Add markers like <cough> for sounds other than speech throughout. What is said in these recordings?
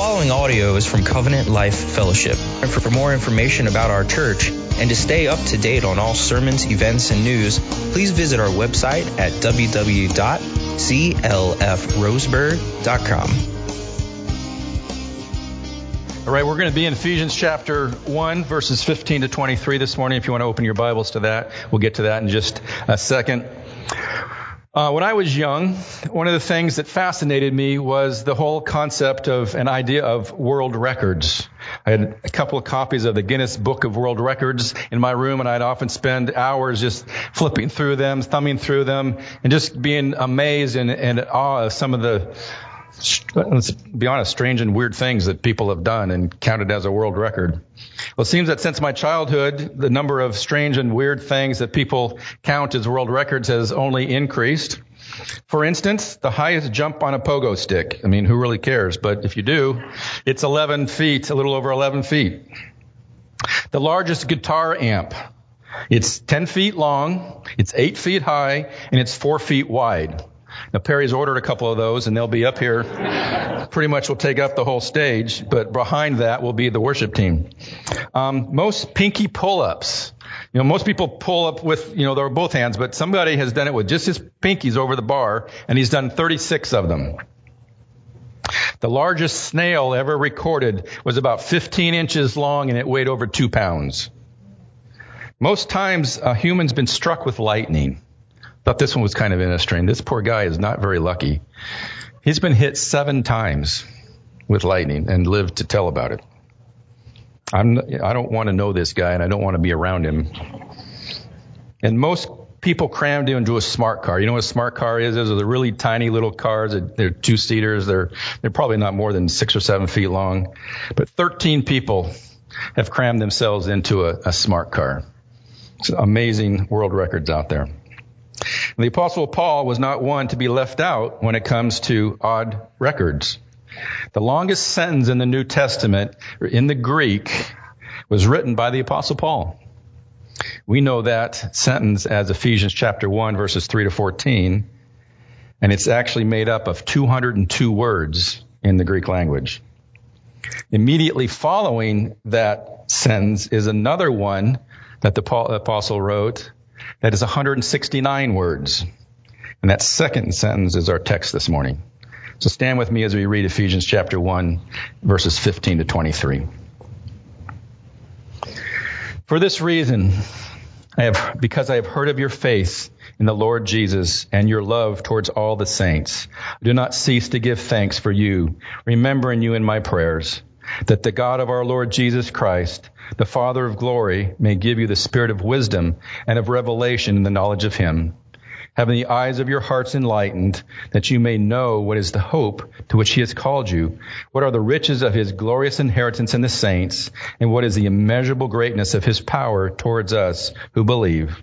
following audio is from Covenant Life Fellowship. And for more information about our church and to stay up to date on all sermons, events, and news, please visit our website at www.clfroseburg.com. All right, we're going to be in Ephesians chapter 1, verses 15 to 23 this morning. If you want to open your Bibles to that, we'll get to that in just a second. Uh, when I was young, one of the things that fascinated me was the whole concept of an idea of world records. I had a couple of copies of the Guinness Book of World Records in my room, and I'd often spend hours just flipping through them, thumbing through them, and just being amazed and, and awe of some of the let's be honest, strange and weird things that people have done and counted as a world record. Well, it seems that since my childhood, the number of strange and weird things that people count as world records has only increased. For instance, the highest jump on a pogo stick. I mean, who really cares? But if you do, it's 11 feet, a little over 11 feet. The largest guitar amp. It's 10 feet long, it's 8 feet high, and it's 4 feet wide. Now, Perry's ordered a couple of those, and they'll be up here. Pretty much will take up the whole stage, but behind that will be the worship team. Um, most pinky pull-ups. You know, most people pull up with, you know, both hands, but somebody has done it with just his pinkies over the bar, and he's done 36 of them. The largest snail ever recorded was about 15 inches long, and it weighed over two pounds. Most times, a human's been struck with lightning. Thought this one was kind of interesting. This poor guy is not very lucky. He's been hit seven times with lightning and lived to tell about it. I'm, I don't want to know this guy and I don't want to be around him. And most people crammed into a smart car. You know what a smart car is? Those are the really tiny little cars. They're two seaters. They're, they're probably not more than six or seven feet long. But 13 people have crammed themselves into a, a smart car. It's amazing world records out there. The apostle Paul was not one to be left out when it comes to odd records. The longest sentence in the New Testament in the Greek was written by the apostle Paul. We know that sentence as Ephesians chapter 1 verses 3 to 14, and it's actually made up of 202 words in the Greek language. Immediately following that sentence is another one that the apostle wrote that is 169 words. And that second sentence is our text this morning. So stand with me as we read Ephesians chapter 1, verses 15 to 23. For this reason, I have, because I have heard of your faith in the Lord Jesus and your love towards all the saints, I do not cease to give thanks for you, remembering you in my prayers, that the God of our Lord Jesus Christ, the Father of glory may give you the spirit of wisdom and of revelation in the knowledge of him, having the eyes of your hearts enlightened, that you may know what is the hope to which he has called you, what are the riches of his glorious inheritance in the saints, and what is the immeasurable greatness of his power towards us who believe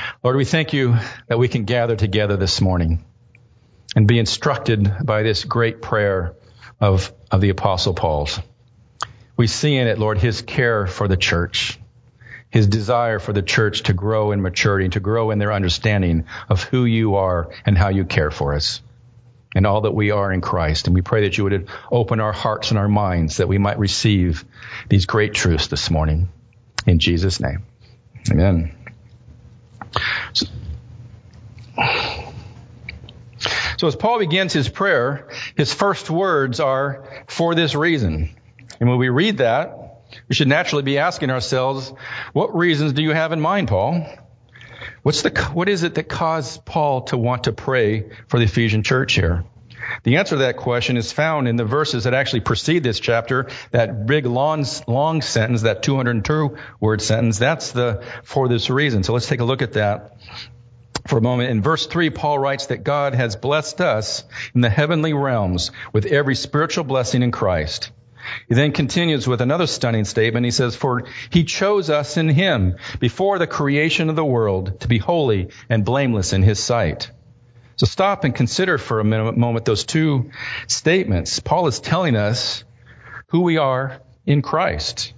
Lord, we thank you that we can gather together this morning and be instructed by this great prayer of, of the Apostle Paul's. We see in it, Lord, his care for the church, his desire for the church to grow in maturity, to grow in their understanding of who you are and how you care for us and all that we are in Christ. And we pray that you would open our hearts and our minds that we might receive these great truths this morning. In Jesus' name. Amen. So as Paul begins his prayer, his first words are, for this reason. And when we read that, we should naturally be asking ourselves, what reasons do you have in mind, Paul? What's the, what is it that caused Paul to want to pray for the Ephesian church here? The answer to that question is found in the verses that actually precede this chapter. That big long, long sentence, that 202 word sentence, that's the for this reason. So let's take a look at that for a moment. In verse 3, Paul writes that God has blessed us in the heavenly realms with every spiritual blessing in Christ. He then continues with another stunning statement. He says, For he chose us in him before the creation of the world to be holy and blameless in his sight. So stop and consider for a moment those two statements. Paul is telling us who we are in Christ.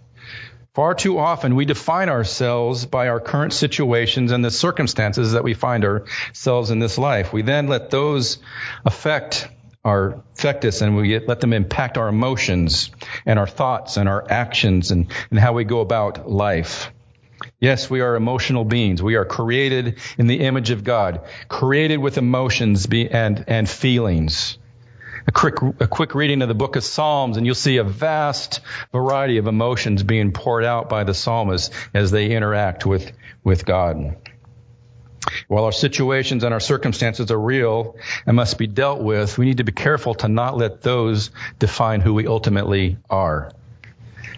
Far too often we define ourselves by our current situations and the circumstances that we find ourselves in this life. We then let those affect our affect us and we let them impact our emotions and our thoughts and our actions and, and how we go about life. Yes, we are emotional beings. We are created in the image of God, created with emotions and, and feelings a quick, a quick reading of the book of Psalms, and you'll see a vast variety of emotions being poured out by the psalmists as they interact with, with God. While our situations and our circumstances are real and must be dealt with, we need to be careful to not let those define who we ultimately are.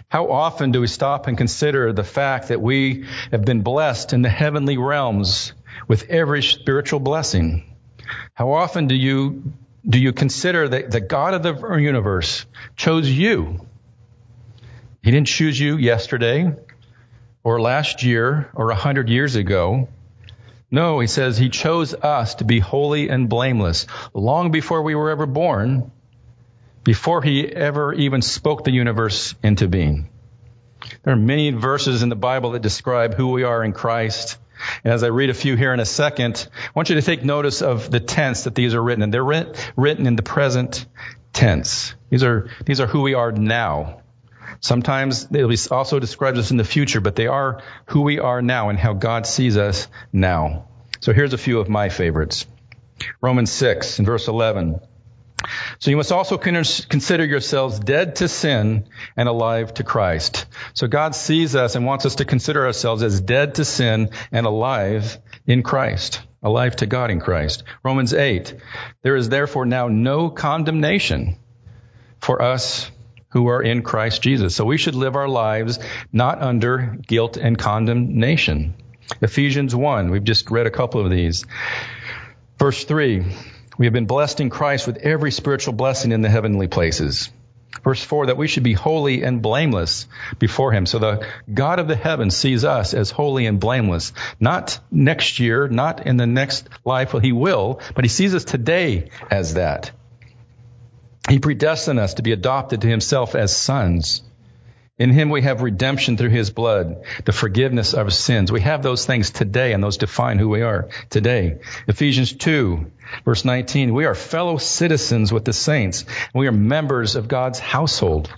How often do we stop and consider the fact that we have been blessed in the heavenly realms with every spiritual blessing? How often do you do you consider that the God of the universe chose you? He didn't choose you yesterday or last year or a hundred years ago. No, he says he chose us to be holy and blameless long before we were ever born, before he ever even spoke the universe into being. There are many verses in the Bible that describe who we are in Christ. And as I read a few here in a second, I want you to take notice of the tense that these are written in. They're written in the present tense. These are, these are who we are now. Sometimes it also describes us in the future, but they are who we are now and how God sees us now. So here's a few of my favorites. Romans 6 and verse 11. So you must also consider yourselves dead to sin and alive to Christ. So God sees us and wants us to consider ourselves as dead to sin and alive in Christ, alive to God in Christ. Romans 8. There is therefore now no condemnation for us who are in Christ Jesus. So we should live our lives not under guilt and condemnation. Ephesians 1. We've just read a couple of these. Verse 3. We have been blessed in Christ with every spiritual blessing in the heavenly places. Verse 4, that we should be holy and blameless before Him. So the God of the heavens sees us as holy and blameless. Not next year, not in the next life, well, He will, but He sees us today as that. He predestined us to be adopted to Himself as sons. In him we have redemption through his blood, the forgiveness of sins. We have those things today and those define who we are today. Ephesians 2 verse 19, we are fellow citizens with the saints. We are members of God's household.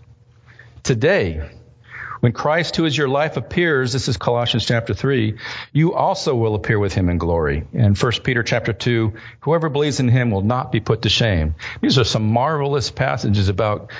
Today, when Christ, who is your life, appears, this is Colossians chapter 3, you also will appear with him in glory. And 1 Peter chapter 2, whoever believes in him will not be put to shame. These are some marvelous passages about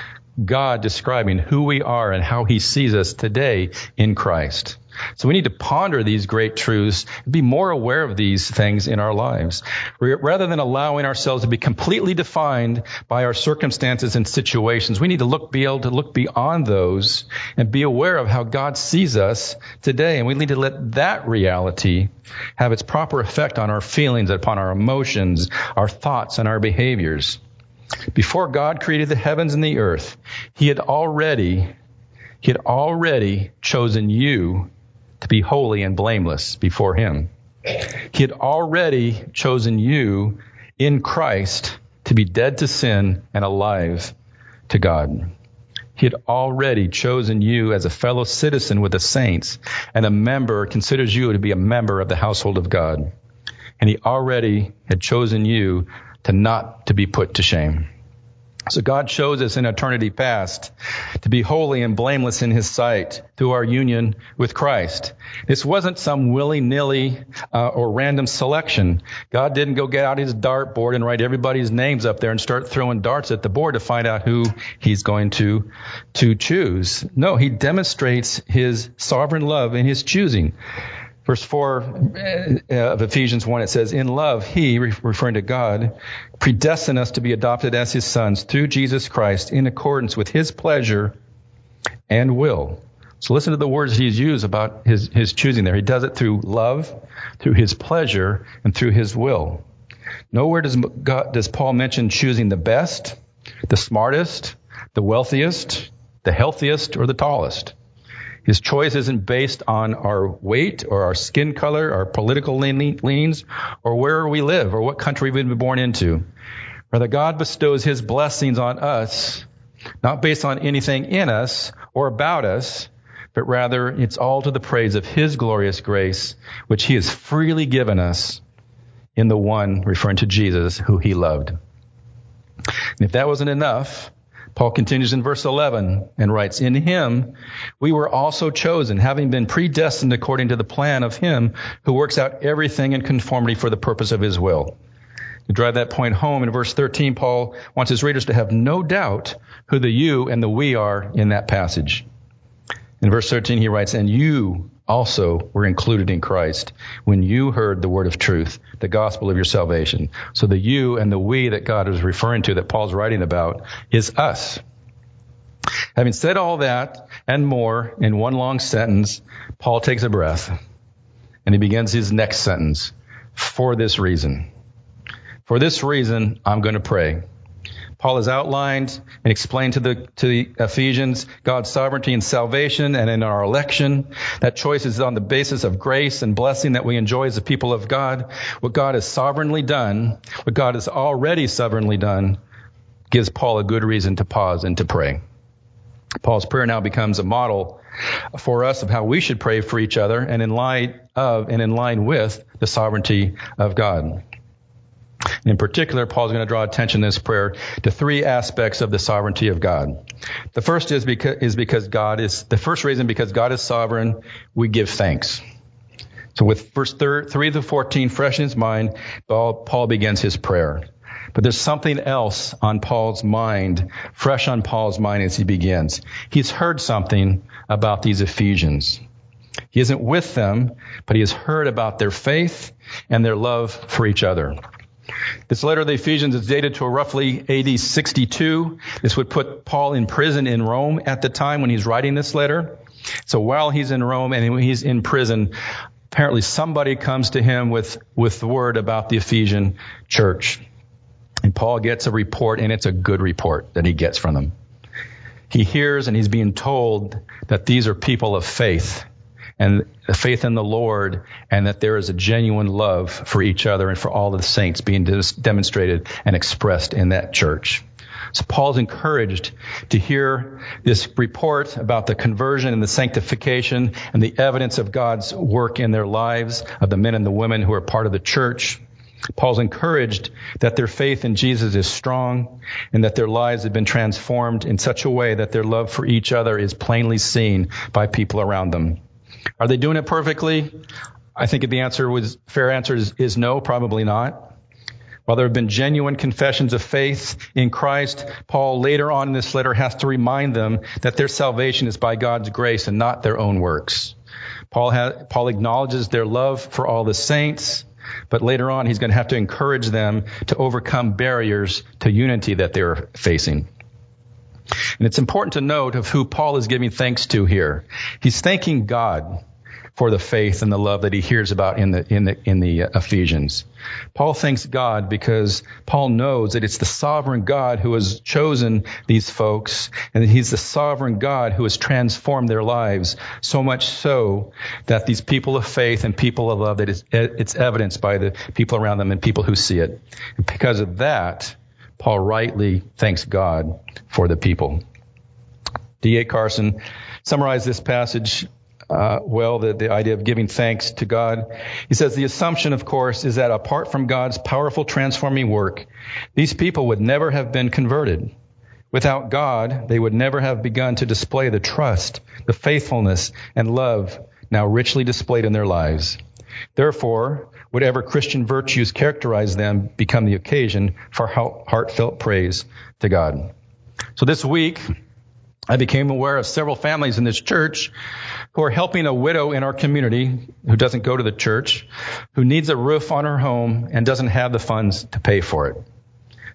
God describing who we are and how he sees us today in Christ. So we need to ponder these great truths, be more aware of these things in our lives. Rather than allowing ourselves to be completely defined by our circumstances and situations, we need to look, be able to look beyond those and be aware of how God sees us today. And we need to let that reality have its proper effect on our feelings, upon our emotions, our thoughts, and our behaviors. Before God created the heavens and the earth, He had already, He had already chosen you to be holy and blameless before Him. He had already chosen you in Christ to be dead to sin and alive to God. He had already chosen you as a fellow citizen with the saints and a member, considers you to be a member of the household of God. And he already had chosen you to not to be put to shame. So God chose us in eternity past to be holy and blameless in His sight through our union with Christ. This wasn't some willy-nilly uh, or random selection. God didn't go get out His dartboard and write everybody's names up there and start throwing darts at the board to find out who He's going to to choose. No, He demonstrates His sovereign love in His choosing. Verse 4 uh, of Ephesians 1, it says, In love, He, referring to God, predestined us to be adopted as His sons through Jesus Christ in accordance with His pleasure and will. So listen to the words He's used about His, his choosing there. He does it through love, through His pleasure, and through His will. Nowhere does, God, does Paul mention choosing the best, the smartest, the wealthiest, the healthiest, or the tallest. His choice isn't based on our weight or our skin color, our political leanings, or where we live or what country we've been born into. Rather, God bestows His blessings on us, not based on anything in us or about us, but rather it's all to the praise of His glorious grace, which He has freely given us in the one, referring to Jesus, who He loved. And if that wasn't enough, Paul continues in verse 11 and writes, In him we were also chosen, having been predestined according to the plan of him who works out everything in conformity for the purpose of his will. To drive that point home, in verse 13, Paul wants his readers to have no doubt who the you and the we are in that passage. In verse 13, he writes, And you also were included in Christ when you heard the word of truth, the gospel of your salvation. So the you and the we that God is referring to, that Paul's writing about, is us. Having said all that and more in one long sentence, Paul takes a breath and he begins his next sentence. For this reason. For this reason, I'm going to pray. Paul has outlined and explained to the, to the Ephesians God's sovereignty and salvation and in our election. That choice is on the basis of grace and blessing that we enjoy as a people of God. What God has sovereignly done, what God has already sovereignly done, gives Paul a good reason to pause and to pray. Paul's prayer now becomes a model for us of how we should pray for each other and in light of and in line with the sovereignty of God. In particular, Paul's going to draw attention in this prayer to three aspects of the sovereignty of God. The first is because, is because God is, the first reason because God is sovereign, we give thanks. So with verse 3 to 14 fresh in his mind, Paul, Paul begins his prayer. But there's something else on Paul's mind, fresh on Paul's mind as he begins. He's heard something about these Ephesians. He isn't with them, but he has heard about their faith and their love for each other. This letter of the Ephesians is dated to roughly AD 62. This would put Paul in prison in Rome at the time when he's writing this letter. So while he's in Rome and he's in prison, apparently somebody comes to him with, with the word about the Ephesian church. And Paul gets a report, and it's a good report that he gets from them. He hears and he's being told that these are people of faith and the faith in the Lord, and that there is a genuine love for each other and for all of the saints being demonstrated and expressed in that church. So Paul's encouraged to hear this report about the conversion and the sanctification and the evidence of God's work in their lives of the men and the women who are part of the church. Paul's encouraged that their faith in Jesus is strong and that their lives have been transformed in such a way that their love for each other is plainly seen by people around them. Are they doing it perfectly? I think the answer was fair answer is, is no, probably not. While there have been genuine confessions of faith in Christ, Paul later on in this letter has to remind them that their salvation is by God's grace and not their own works. Paul, has, Paul acknowledges their love for all the saints, but later on he's going to have to encourage them to overcome barriers to unity that they're facing. And it's important to note of who Paul is giving thanks to here. He's thanking God for the faith and the love that he hears about in the in the in the uh, Ephesians. Paul thanks God because Paul knows that it's the sovereign God who has chosen these folks and that he's the sovereign God who has transformed their lives so much so that these people of faith and people of love that it's, it's evidenced by the people around them and people who see it. And because of that, Paul rightly thanks God for the people. D.A. Carson summarized this passage uh, well, the, the idea of giving thanks to God. He says the assumption, of course, is that apart from God's powerful transforming work, these people would never have been converted. Without God, they would never have begun to display the trust, the faithfulness, and love now richly displayed in their lives. Therefore, whatever Christian virtues characterize them become the occasion for heartfelt praise to God. So this week, I became aware of several families in this church who are helping a widow in our community who doesn't go to the church, who needs a roof on her home and doesn't have the funds to pay for it.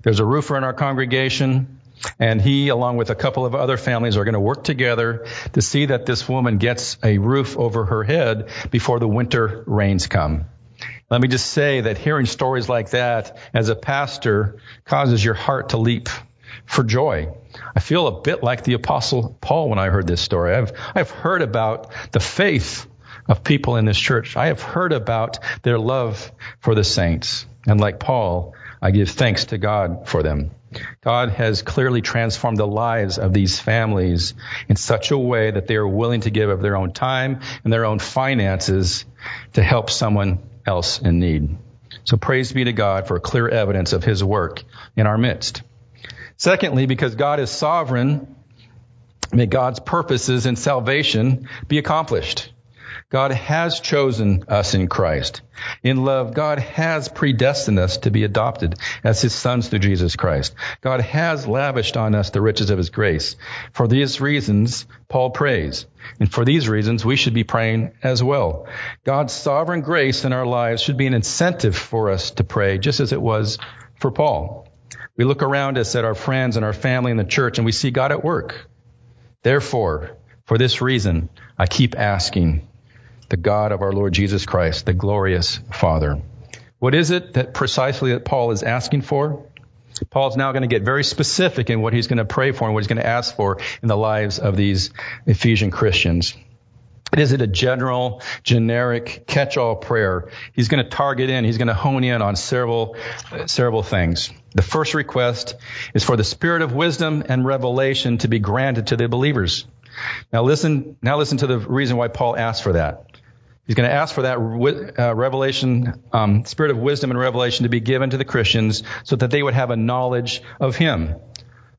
There's a roofer in our congregation and he, along with a couple of other families, are going to work together to see that this woman gets a roof over her head before the winter rains come. Let me just say that hearing stories like that as a pastor causes your heart to leap for joy I feel a bit like the apostle Paul when I heard this story. I've, I've heard about the faith of people in this church. I have heard about their love for the saints. And like Paul, I give thanks to God for them. God has clearly transformed the lives of these families in such a way that they are willing to give of their own time and their own finances to help someone else in need. So praise be to God for clear evidence of his work in our midst. Secondly, because God is sovereign, may God's purposes in salvation be accomplished. God has chosen us in Christ. In love, God has predestined us to be adopted as his sons through Jesus Christ. God has lavished on us the riches of his grace. For these reasons, Paul prays. And for these reasons, we should be praying as well. God's sovereign grace in our lives should be an incentive for us to pray, just as it was for Paul. We look around us at our friends and our family and the church and we see God at work. Therefore, for this reason, I keep asking the God of our Lord Jesus Christ, the glorious Father. What is it that precisely that Paul is asking for? Paul's now going to get very specific in what he's going to pray for and what he's going to ask for in the lives of these Ephesian Christians. It isn't a general, generic, catch-all prayer. He's going to target in, he's going to hone in on several, uh, several things. The first request is for the spirit of wisdom and revelation to be granted to the believers. Now listen, now listen to the reason why Paul asked for that. He's going to ask for that uh, revelation, um, spirit of wisdom and revelation to be given to the Christians so that they would have a knowledge of Him.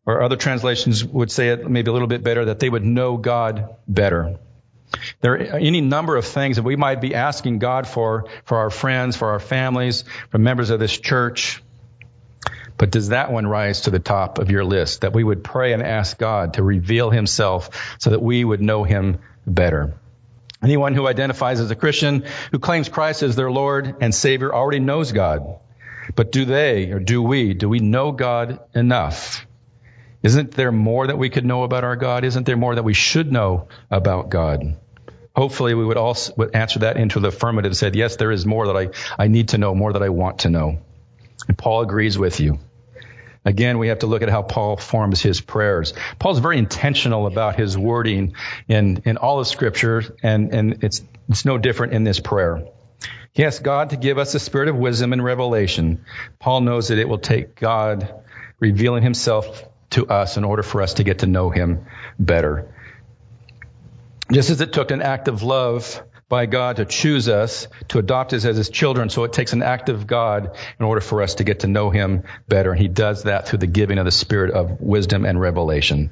Or other translations would say it maybe a little bit better, that they would know God better. There are any number of things that we might be asking God for, for our friends, for our families, for members of this church. But does that one rise to the top of your list? That we would pray and ask God to reveal Himself so that we would know Him better. Anyone who identifies as a Christian, who claims Christ as their Lord and Savior, already knows God. But do they, or do we, do we know God enough? Isn't there more that we could know about our God? Isn't there more that we should know about God? Hopefully we would all answer that into the affirmative said, yes, there is more that I, I need to know, more that I want to know. And Paul agrees with you. Again, we have to look at how Paul forms his prayers. Paul's very intentional about his wording in, in all of scripture, and, and it's, it's no different in this prayer. He asks God to give us a spirit of wisdom and revelation. Paul knows that it will take God revealing himself to us in order for us to get to know him better. Just as it took an act of love by God to choose us, to adopt us as his children. So it takes an act of God in order for us to get to know him better. And he does that through the giving of the spirit of wisdom and revelation.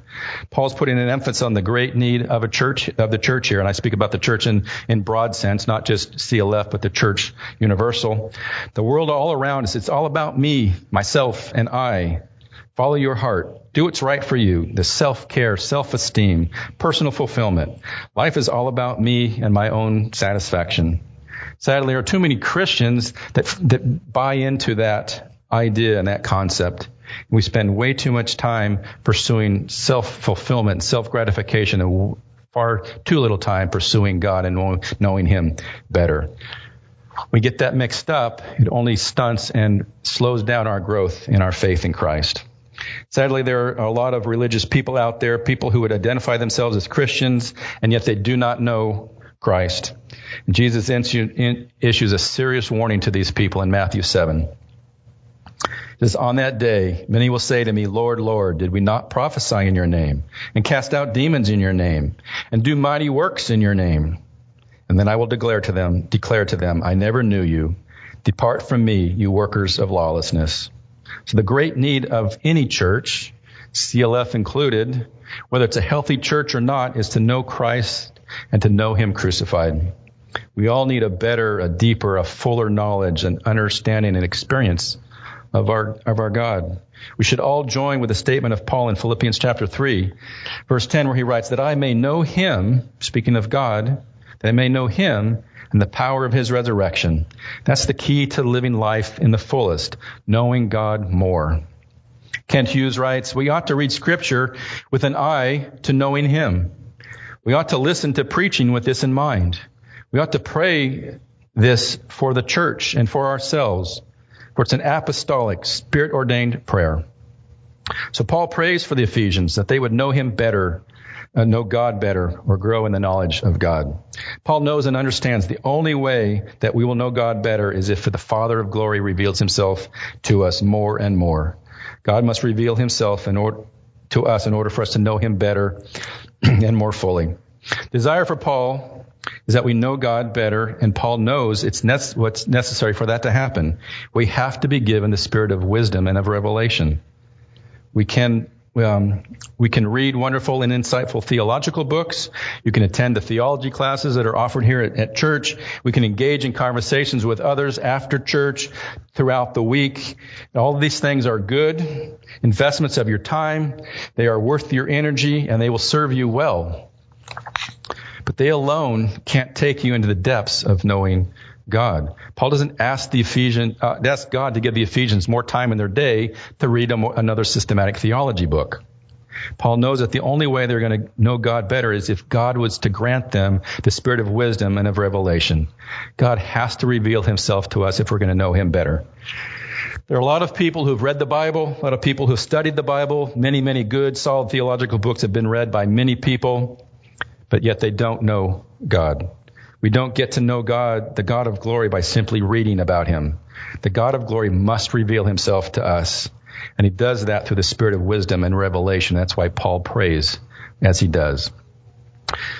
Paul's putting an emphasis on the great need of a church, of the church here. And I speak about the church in, in broad sense, not just CLF, but the church universal. The world all around us, it's all about me, myself, and I. Follow your heart. Do what's right for you. The self-care, self-esteem, personal fulfillment. Life is all about me and my own satisfaction. Sadly, there are too many Christians that, that buy into that idea and that concept. We spend way too much time pursuing self-fulfillment, self-gratification, and far too little time pursuing God and knowing Him better. We get that mixed up, it only stunts and slows down our growth in our faith in Christ. Sadly, there are a lot of religious people out there, people who would identify themselves as Christians, and yet they do not know Christ. Jesus issues a serious warning to these people in Matthew 7. It says, On that day, many will say to me, Lord, Lord, did we not prophesy in your name, and cast out demons in your name, and do mighty works in your name? And then I will declare to them, declare to them, I never knew you. Depart from me, you workers of lawlessness. So the great need of any church, CLF included, whether it's a healthy church or not, is to know Christ and to know Him crucified. We all need a better, a deeper, a fuller knowledge and understanding and experience of our, of our God. We should all join with the statement of Paul in Philippians chapter 3, verse 10, where he writes, that I may know Him, speaking of God, that I may know Him and the power of his resurrection. That's the key to living life in the fullest, knowing God more. Kent Hughes writes, we ought to read scripture with an eye to knowing him. We ought to listen to preaching with this in mind. We ought to pray this for the church and for ourselves, for it's an apostolic, spirit ordained prayer. So Paul prays for the Ephesians that they would know him better, uh, know God better, or grow in the knowledge of God. Paul knows and understands the only way that we will know God better is if the Father of glory reveals himself to us more and more. God must reveal himself in order to us in order for us to know him better <clears throat> and more fully. Desire for Paul is that we know God better, and Paul knows it's ne- what's necessary for that to happen. We have to be given the spirit of wisdom and of revelation. We can um, we can read wonderful and insightful theological books. You can attend the theology classes that are offered here at, at, church. We can engage in conversations with others after church throughout the week. All these things are good investments of your time. They are worth your energy and they will serve you well. But they alone can't take you into the depths of knowing God. Paul doesn't ask the Ephesians, uh, ask God to give the Ephesians more time in their day to read more, another systematic theology book. Paul knows that the only way they're going to know God better is if God was to grant them the spirit of wisdom and of revelation. God has to reveal himself to us if we're going to know him better. There are a lot of people who've read the Bible, a lot of people who've studied the Bible. Many, many good, solid theological books have been read by many people, but yet they don't know God. We don't get to know God, the God of glory, by simply reading about him. The God of glory must reveal himself to us. And he does that through the spirit of wisdom and revelation. That's why Paul prays as he does.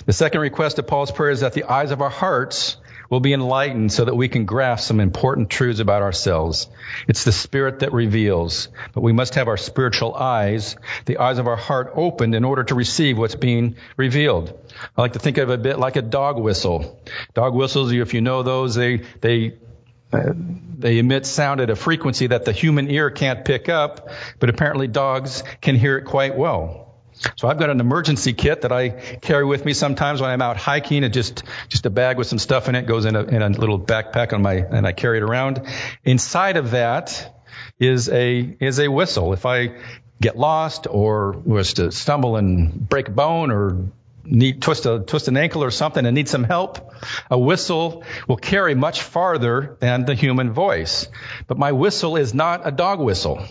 The second request of Paul's prayer is that the eyes of our hearts will be enlightened so that we can grasp some important truths about ourselves. It's the Spirit that reveals, but we must have our spiritual eyes, the eyes of our heart opened in order to receive what's being revealed. I like to think of it a bit like a dog whistle. Dog whistles, if you know those, they, they, uh, they emit sound at a frequency that the human ear can't pick up, but apparently dogs can hear it quite well. So I've got an emergency kit that I carry with me sometimes when I'm out hiking. It's just just a bag with some stuff in it goes in a, in a little backpack on my and I carry it around. Inside of that is a is a whistle. If I get lost or was to stumble and break a bone or need twist a twist an ankle or something and need some help, a whistle will carry much farther than the human voice. But my whistle is not a dog whistle.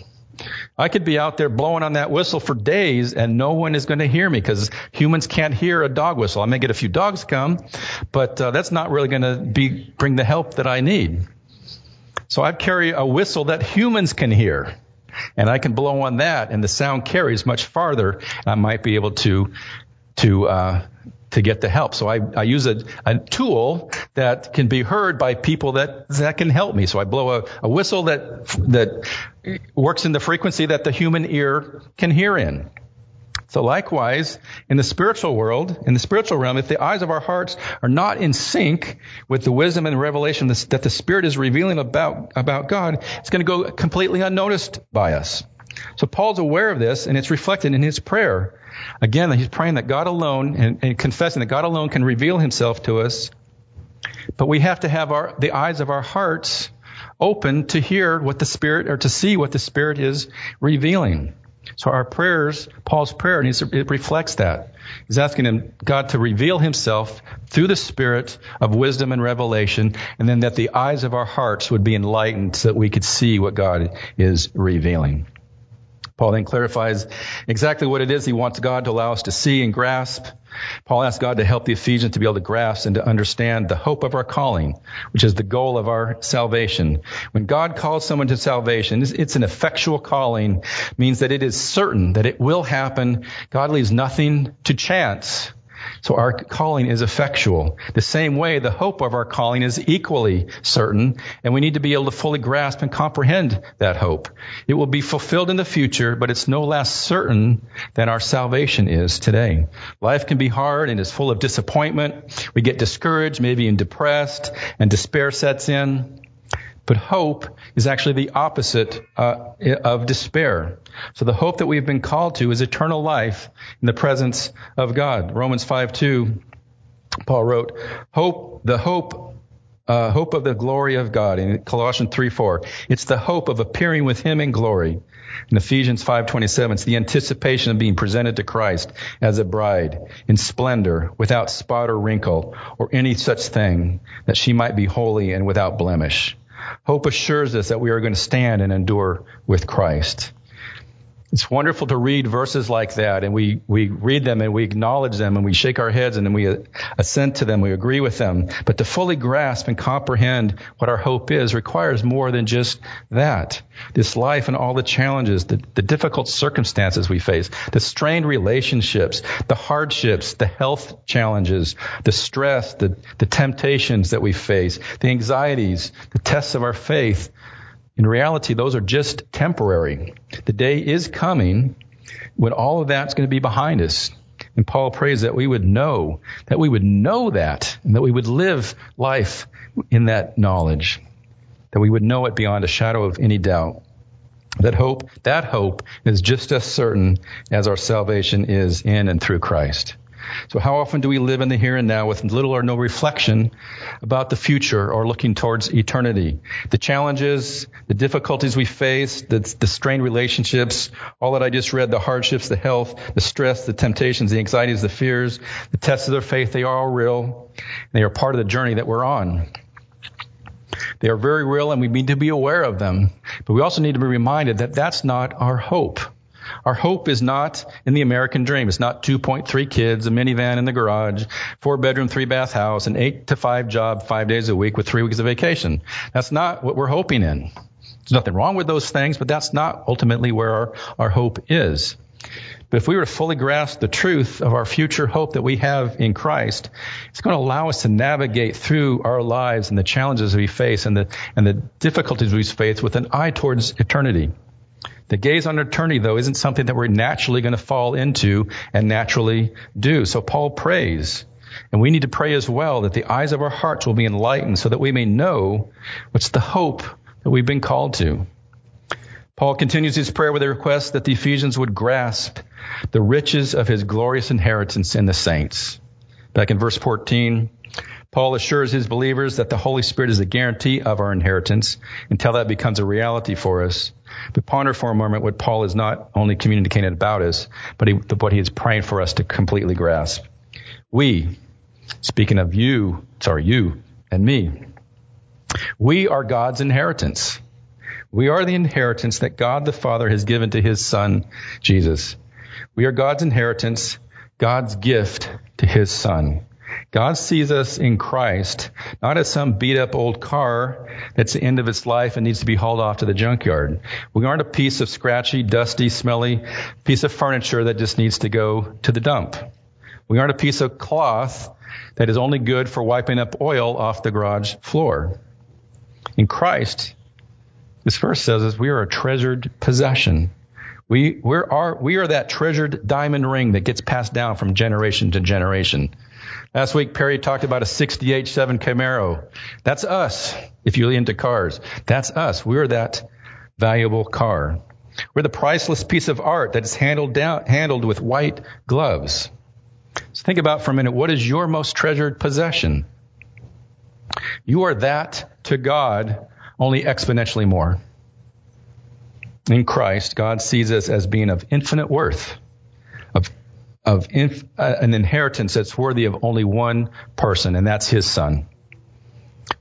I could be out there blowing on that whistle for days and no one is going to hear me because humans can't hear a dog whistle. I may get a few dogs come, but uh, that's not really going to be bring the help that I need. So I carry a whistle that humans can hear. And I can blow on that and the sound carries much farther. I might be able to to uh, to get the help. So I, I use a, a tool that can be heard by people that, that can help me. So I blow a, a whistle that, that works in the frequency that the human ear can hear in. So likewise, in the spiritual world, in the spiritual realm, if the eyes of our hearts are not in sync with the wisdom and revelation that the Spirit is revealing about, about God, it's going to go completely unnoticed by us. So Paul's aware of this, and it's reflected in his prayer. Again, he's praying that God alone and, and confessing that God alone can reveal himself to us. But we have to have our, the eyes of our hearts open to hear what the Spirit or to see what the Spirit is revealing. So our prayers, Paul's prayer, it reflects that. He's asking him, God to reveal himself through the spirit of wisdom and revelation, and then that the eyes of our hearts would be enlightened so that we could see what God is revealing. Paul then clarifies exactly what it is he wants God to allow us to see and grasp. Paul asks God to help the Ephesians to be able to grasp and to understand the hope of our calling, which is the goal of our salvation. When God calls someone to salvation, it's an effectual calling, means that it is certain that it will happen. God leaves nothing to chance. So our calling is effectual. The same way, the hope of our calling is equally certain, and we need to be able to fully grasp and comprehend that hope. It will be fulfilled in the future, but it's no less certain than our salvation is today. Life can be hard and is full of disappointment. We get discouraged, maybe even depressed, and despair sets in. But hope is actually the opposite uh, of despair. So the hope that we've been called to is eternal life in the presence of God. Romans 5 2, Paul wrote, Hope, the hope, uh, hope of the glory of God. In Colossians 3 4, it's the hope of appearing with Him in glory. In Ephesians 5:27, it's the anticipation of being presented to Christ as a bride in splendor, without spot or wrinkle, or any such thing, that she might be holy and without blemish. Hope assures us that we are going to stand and endure with Christ. It's wonderful to read verses like that and we, we read them and we acknowledge them and we shake our heads and then we uh, assent to them, we agree with them. But to fully grasp and comprehend what our hope is requires more than just that. This life and all the challenges, the, the difficult circumstances we face, the strained relationships, the hardships, the health challenges, the stress, the, the temptations that we face, the anxieties, the tests of our faith, in reality, those are just temporary. The day is coming when all of that's going to be behind us. And Paul prays that we would know, that we would know that, and that we would live life in that knowledge, that we would know it beyond a shadow of any doubt. That hope, that hope is just as certain as our salvation is in and through Christ. So how often do we live in the here and now with little or no reflection about the future or looking towards eternity? The challenges, the difficulties we face, the, the strained relationships, all that I just read, the hardships, the health, the stress, the temptations, the anxieties, the fears, the tests of their faith, they are all real. They are part of the journey that we're on. They are very real and we need to be aware of them. But we also need to be reminded that that's not our hope. Our hope is not in the American dream. It's not 2.3 kids, a minivan in the garage, four bedroom, three bath house, an eight to five job, five days a week with three weeks of vacation. That's not what we're hoping in. There's nothing wrong with those things, but that's not ultimately where our, our hope is. But if we were to fully grasp the truth of our future hope that we have in Christ, it's going to allow us to navigate through our lives and the challenges we face and the, and the difficulties we face with an eye towards eternity. The gaze on eternity, though, isn't something that we're naturally going to fall into and naturally do. So Paul prays, and we need to pray as well that the eyes of our hearts will be enlightened so that we may know what's the hope that we've been called to. Paul continues his prayer with a request that the Ephesians would grasp the riches of his glorious inheritance in the saints. Back in verse 14, Paul assures his believers that the Holy Spirit is a guarantee of our inheritance until that becomes a reality for us. But ponder for a moment what Paul is not only communicating about us, but he, what he is praying for us to completely grasp. We, speaking of you, sorry, you and me, we are God's inheritance. We are the inheritance that God the Father has given to his Son, Jesus. We are God's inheritance, God's gift to his Son. God sees us in Christ not as some beat up old car that's the end of its life and needs to be hauled off to the junkyard. We aren't a piece of scratchy, dusty, smelly piece of furniture that just needs to go to the dump. We aren't a piece of cloth that is only good for wiping up oil off the garage floor. In Christ, this verse says is we are a treasured possession. We, we're our, we are that treasured diamond ring that gets passed down from generation to generation. Last week, Perry talked about a 68 7 Camaro. That's us, if you're into cars. That's us. We're that valuable car. We're the priceless piece of art that is handled down, handled with white gloves. So think about for a minute, what is your most treasured possession? You are that to God, only exponentially more. In Christ, God sees us as being of infinite worth, of inf- uh, an inheritance that's worthy of only one person, and that's his son.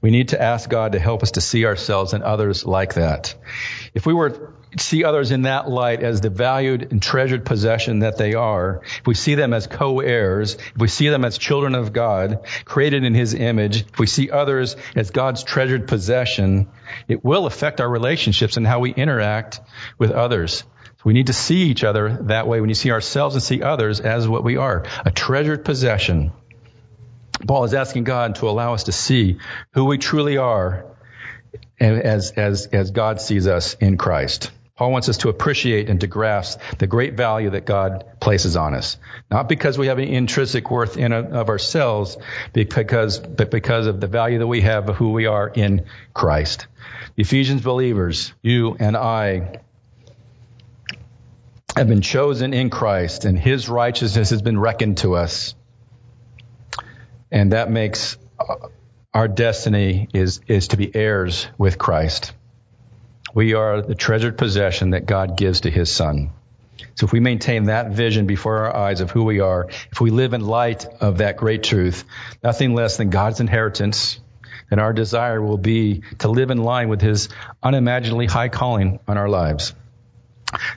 We need to ask God to help us to see ourselves and others like that. If we were to see others in that light as the valued and treasured possession that they are, if we see them as co-heirs, if we see them as children of God, created in His image, if we see others as God's treasured possession, it will affect our relationships and how we interact with others. We need to see each other that way when you see ourselves and see others as what we are, a treasured possession. Paul is asking God to allow us to see who we truly are as, as, as God sees us in Christ. Paul wants us to appreciate and to grasp the great value that God places on us. Not because we have an intrinsic worth in of ourselves, because, but because of the value that we have of who we are in Christ. Ephesians believers, you and I, have been chosen in Christ and his righteousness has been reckoned to us. And that makes uh, our destiny is, is to be heirs with Christ. We are the treasured possession that God gives to his son. So if we maintain that vision before our eyes of who we are, if we live in light of that great truth, nothing less than God's inheritance, then our desire will be to live in line with his unimaginably high calling on our lives.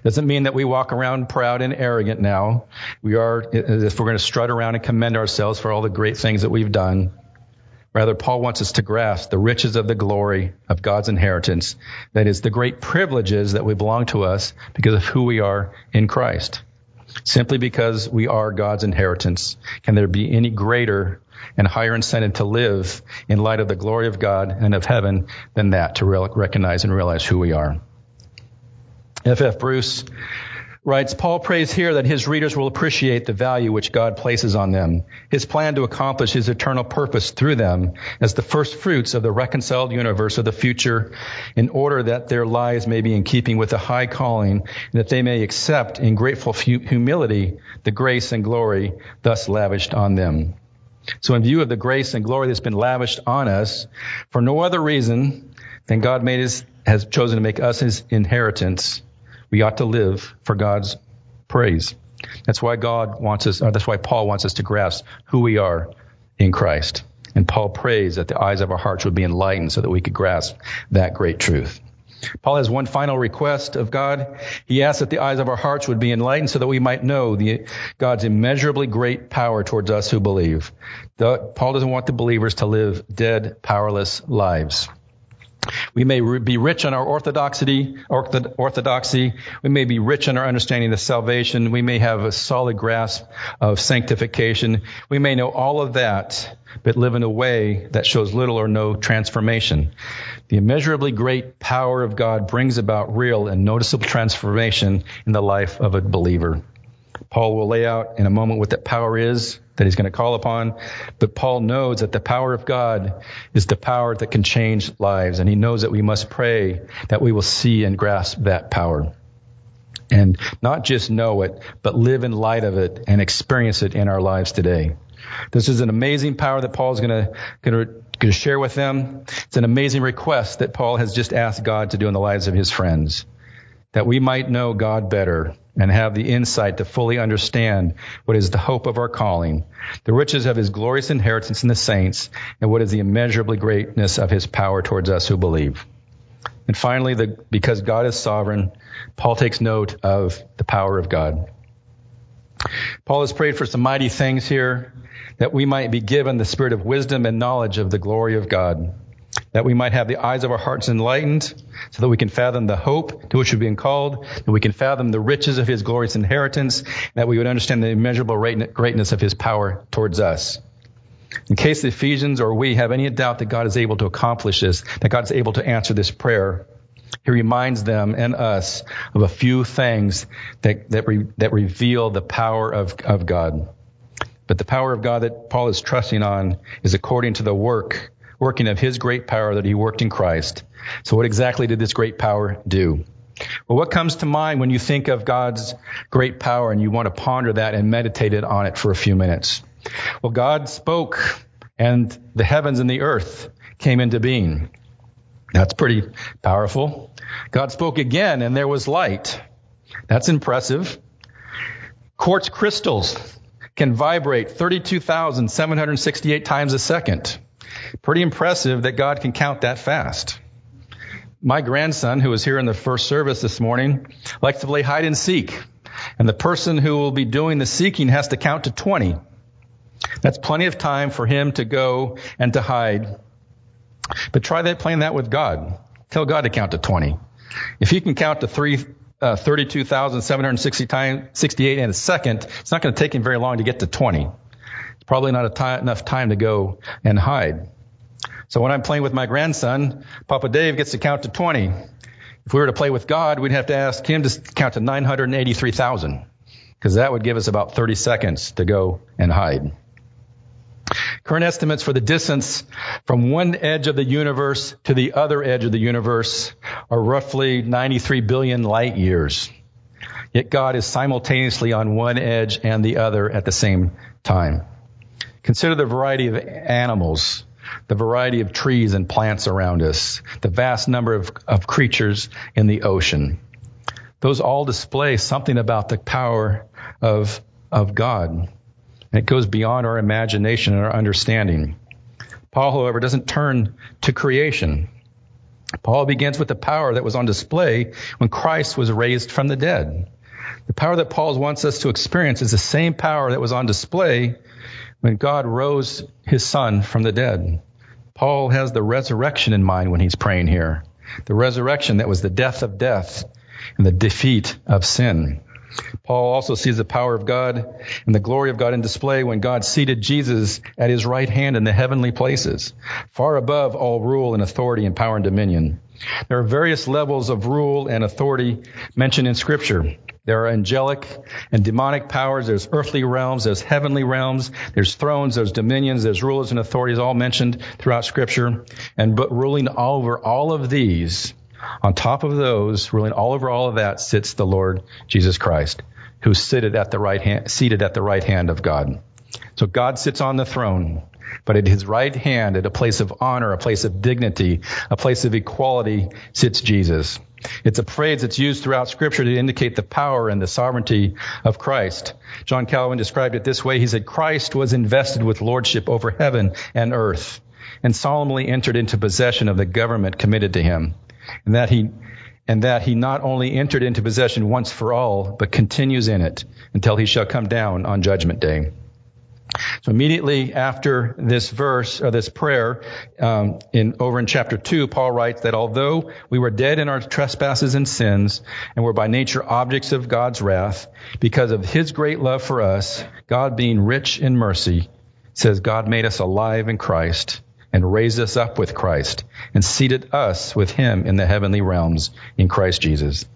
Doesn't mean that we walk around proud and arrogant now. We are, if we're going to strut around and commend ourselves for all the great things that we've done. Rather, Paul wants us to grasp the riches of the glory of God's inheritance. That is, the great privileges that we belong to us because of who we are in Christ. Simply because we are God's inheritance, can there be any greater and higher incentive to live in light of the glory of God and of heaven than that to recognize and realize who we are? F. F. Bruce writes, Paul prays here that his readers will appreciate the value which God places on them, his plan to accomplish his eternal purpose through them as the first fruits of the reconciled universe of the future, in order that their lives may be in keeping with the high calling, and that they may accept in grateful humility the grace and glory thus lavished on them. So in view of the grace and glory that's been lavished on us, for no other reason than God made has chosen to make us his inheritance, we ought to live for God's praise. That's why God wants us, uh, that's why Paul wants us to grasp who we are in Christ. And Paul prays that the eyes of our hearts would be enlightened so that we could grasp that great truth. Paul has one final request of God. He asks that the eyes of our hearts would be enlightened so that we might know the, God's immeasurably great power towards us who believe. The, Paul doesn't want the believers to live dead, powerless lives. We may be rich in our orthodoxy, orthodoxy. We may be rich in our understanding of salvation. We may have a solid grasp of sanctification. We may know all of that, but live in a way that shows little or no transformation. The immeasurably great power of God brings about real and noticeable transformation in the life of a believer. Paul will lay out in a moment what that power is that he's going to call upon. But Paul knows that the power of God is the power that can change lives. And he knows that we must pray that we will see and grasp that power. And not just know it, but live in light of it and experience it in our lives today. This is an amazing power that Paul is going to, going to, going to share with them. It's an amazing request that Paul has just asked God to do in the lives of his friends. That we might know God better and have the insight to fully understand what is the hope of our calling, the riches of his glorious inheritance in the saints, and what is the immeasurably greatness of his power towards us who believe. And finally, the, because God is sovereign, Paul takes note of the power of God. Paul has prayed for some mighty things here that we might be given the spirit of wisdom and knowledge of the glory of God that we might have the eyes of our hearts enlightened, so that we can fathom the hope to which we've been called, that we can fathom the riches of his glorious inheritance, that we would understand the immeasurable greatness of his power towards us. In case the Ephesians or we have any doubt that God is able to accomplish this, that God is able to answer this prayer, he reminds them and us of a few things that, that, re, that reveal the power of, of God. But the power of God that Paul is trusting on is according to the work working of his great power that he worked in Christ. So what exactly did this great power do? Well, what comes to mind when you think of God's great power and you want to ponder that and meditate on it for a few minutes? Well, God spoke and the heavens and the earth came into being. That's pretty powerful. God spoke again and there was light. That's impressive. Quartz crystals can vibrate 32,768 times a second. Pretty impressive that God can count that fast. My grandson, who was here in the first service this morning, likes to play hide and seek. And the person who will be doing the seeking has to count to 20. That's plenty of time for him to go and to hide. But try that, playing that with God. Tell God to count to 20. If he can count to uh, 32,768 in a second, it's not going to take him very long to get to 20. Probably not enough time to go and hide. So when I'm playing with my grandson, Papa Dave gets to count to 20. If we were to play with God, we'd have to ask him to count to 983,000 because that would give us about 30 seconds to go and hide. Current estimates for the distance from one edge of the universe to the other edge of the universe are roughly 93 billion light years. Yet God is simultaneously on one edge and the other at the same time. Consider the variety of animals the variety of trees and plants around us, the vast number of, of creatures in the ocean. Those all display something about the power of, of God. it goes beyond our imagination and our understanding. Paul, however, doesn't turn to creation. Paul begins with the power that was on display when Christ was raised from the dead. The power that Paul wants us to experience is the same power that was on display when God rose his son from the dead. Paul has the resurrection in mind when he's praying here. The resurrection that was the death of death and the defeat of sin. Paul also sees the power of God and the glory of God in display when God seated Jesus at his right hand in the heavenly places, far above all rule and authority and power and dominion. There are various levels of rule and authority mentioned in scripture. There are angelic and demonic powers. There's earthly realms. There's heavenly realms. There's thrones. There's dominions. There's rulers and authorities all mentioned throughout scripture. And but ruling all over all of these on top of those, ruling all over all of that, sits the Lord Jesus Christ, who's seated at the right hand, seated at the right hand of God. So God sits on the throne, but at his right hand, at a place of honor, a place of dignity, a place of equality, sits Jesus. It's a phrase that's used throughout scripture to indicate the power and the sovereignty of Christ. John Calvin described it this way. He said, Christ was invested with lordship over heaven and earth and solemnly entered into possession of the government committed to him and that he and that he not only entered into possession once for all, but continues in it until he shall come down on judgment day. So immediately after this verse or this prayer, um, in over in chapter two, Paul writes that although we were dead in our trespasses and sins, and were by nature objects of God's wrath, because of His great love for us, God being rich in mercy, says God made us alive in Christ and raised us up with Christ and seated us with him in the heavenly realms in Christ Jesus.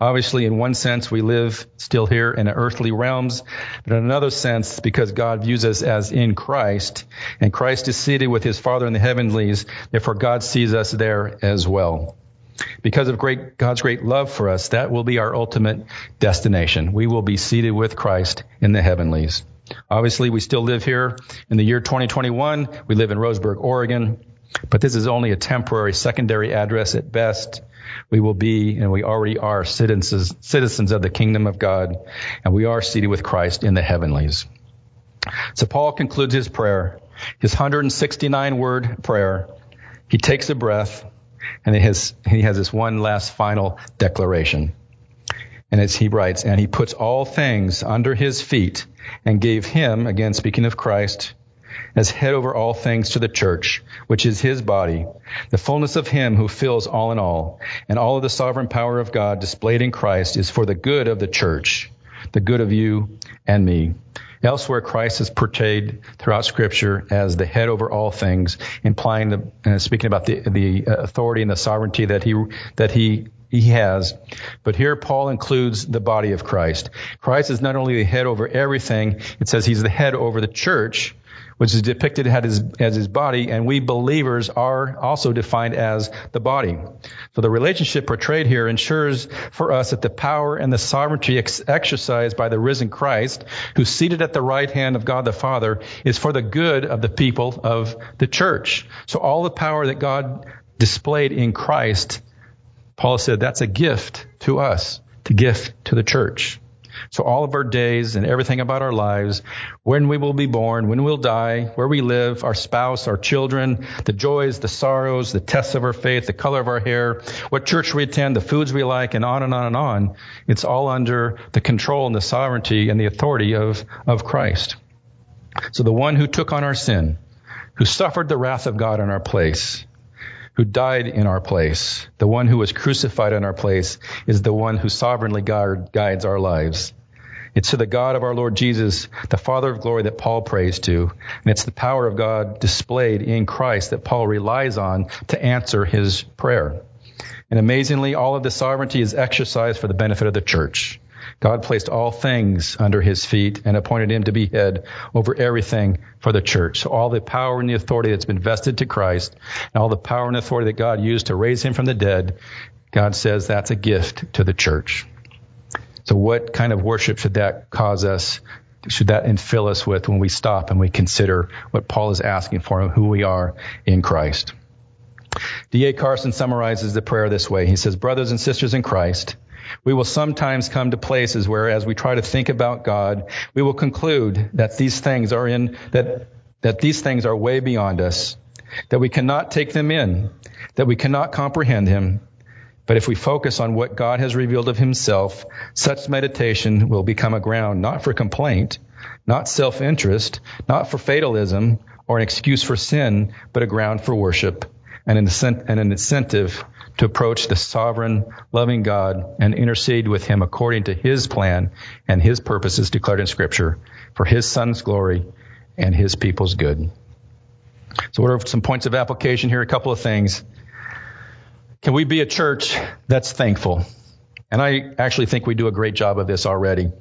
Obviously, in one sense, we live still here in earthly realms, but in another sense, because God views us as in Christ, and Christ is seated with his Father in the heavenlies, therefore God sees us there as well. Because of great, God's great love for us, that will be our ultimate destination. We will be seated with Christ in the heavenlies. Obviously, we still live here in the year 2021. We live in Roseburg, Oregon, but this is only a temporary secondary address at best. We will be, and we already are, citizens, citizens of the kingdom of God, and we are seated with Christ in the heavenlies. So Paul concludes his prayer, his 169 word prayer. He takes a breath, and has, he has this one last final declaration. And as he writes, and he puts all things under his feet and gave him, again speaking of Christ, as head over all things to the church, which is his body, the fullness of him who fills all in all. And all of the sovereign power of God displayed in Christ is for the good of the church, the good of you and me. Elsewhere, Christ is portrayed throughout Scripture as the head over all things, implying the, uh, speaking about the, the authority and the sovereignty that he that he he has. But here Paul includes the body of Christ. Christ is not only the head over everything, it says he's the head over the church, which is depicted as his, as his body, and we believers are also defined as the body. So the relationship portrayed here ensures for us that the power and the sovereignty ex- exercised by the risen Christ, who's seated at the right hand of God the Father, is for the good of the people of the church. So all the power that God displayed in Christ Paul said that's a gift to us, to gift to the church. So all of our days and everything about our lives, when we will be born, when we'll die, where we live, our spouse, our children, the joys, the sorrows, the tests of our faith, the color of our hair, what church we attend, the foods we like, and on and on and on. It's all under the control and the sovereignty and the authority of, of Christ. So the one who took on our sin, who suffered the wrath of God in our place, who died in our place, the one who was crucified in our place, is the one who sovereignly guides our lives. It's to the God of our Lord Jesus, the Father of glory that Paul prays to. And it's the power of God displayed in Christ that Paul relies on to answer his prayer. And amazingly, all of the sovereignty is exercised for the benefit of the church. God placed all things under his feet and appointed him to be head over everything for the church. So all the power and the authority that's been vested to Christ and all the power and authority that God used to raise him from the dead, God says that's a gift to the church. So what kind of worship should that cause us? Should that infill us with when we stop and we consider what Paul is asking for and who we are in Christ? D.A. Carson summarizes the prayer this way. He says, brothers and sisters in Christ, we will sometimes come to places where as we try to think about God, we will conclude that these things are in, that, that these things are way beyond us, that we cannot take them in, that we cannot comprehend him. But if we focus on what God has revealed of himself, such meditation will become a ground not for complaint, not self-interest, not for fatalism or an excuse for sin, but a ground for worship and an incentive to approach the sovereign, loving God and intercede with him according to his plan and his purposes declared in scripture for his son's glory and his people's good. So what are some points of application here? A couple of things. Can we be a church that's thankful? And I actually think we do a great job of this already.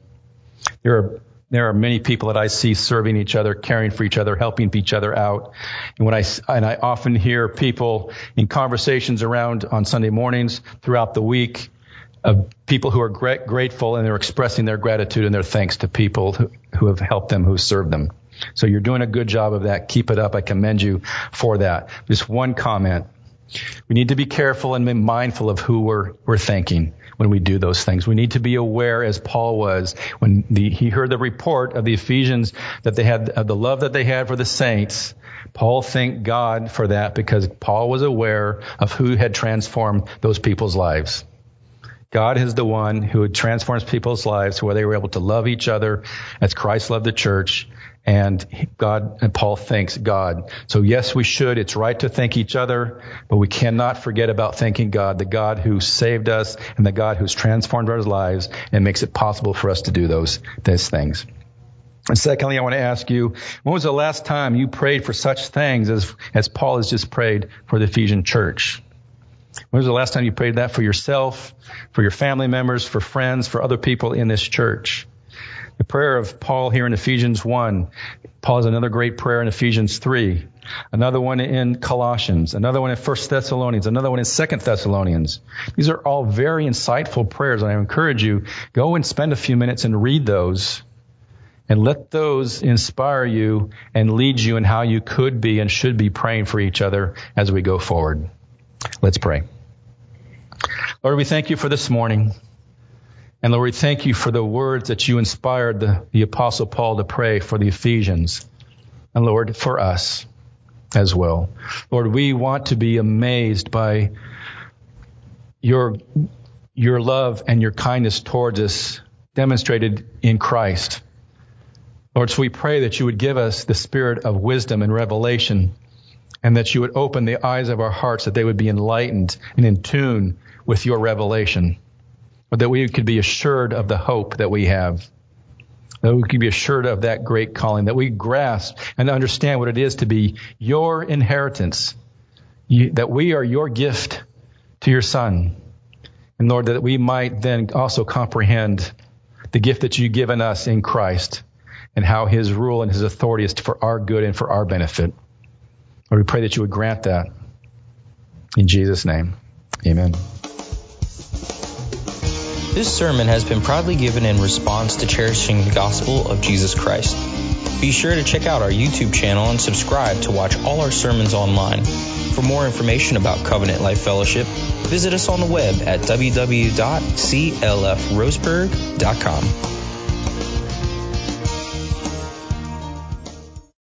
There are there are many people that I see serving each other, caring for each other, helping each other out. And when I, and I often hear people in conversations around on Sunday mornings throughout the week of people who are grateful and they're expressing their gratitude and their thanks to people who, who have helped them, who served them. So you're doing a good job of that. Keep it up. I commend you for that. Just one comment. We need to be careful and be mindful of who we're, we're thanking when we do those things. We need to be aware, as Paul was, when the, he heard the report of the Ephesians that they had, of the love that they had for the saints. Paul thanked God for that because Paul was aware of who had transformed those people's lives. God is the one who transforms people's lives where they were able to love each other as Christ loved the church and God and Paul thanks God. So yes, we should. It's right to thank each other, but we cannot forget about thanking God, the God who saved us and the God who's transformed our lives and makes it possible for us to do those, those things. And secondly, I want to ask you, when was the last time you prayed for such things as, as Paul has just prayed for the Ephesian church? When was the last time you prayed that for yourself, for your family members, for friends, for other people in this church? The prayer of Paul here in Ephesians 1. Paul has another great prayer in Ephesians 3. Another one in Colossians. Another one in 1 Thessalonians. Another one in 2 Thessalonians. These are all very insightful prayers, and I encourage you, go and spend a few minutes and read those and let those inspire you and lead you in how you could be and should be praying for each other as we go forward. Let's pray. Lord, we thank you for this morning. And Lord, we thank you for the words that you inspired the, the apostle Paul to pray for the Ephesians. And Lord, for us as well. Lord, we want to be amazed by your, your love and your kindness towards us demonstrated in Christ. Lord, so we pray that you would give us the spirit of wisdom and revelation and that you would open the eyes of our hearts that they would be enlightened and in tune with your revelation that we could be assured of the hope that we have. That we could be assured of that great calling, that we grasp and understand what it is to be your inheritance, you, that we are your gift to your son. And Lord, that we might then also comprehend the gift that you've given us in Christ and how his rule and his authority is for our good and for our benefit. Lord, we pray that you would grant that. In Jesus' name, amen. This sermon has been proudly given in response to cherishing the gospel of Jesus Christ. Be sure to check out our YouTube channel and subscribe to watch all our sermons online. For more information about Covenant Life Fellowship, visit us on the web at www.clfroseburg.com.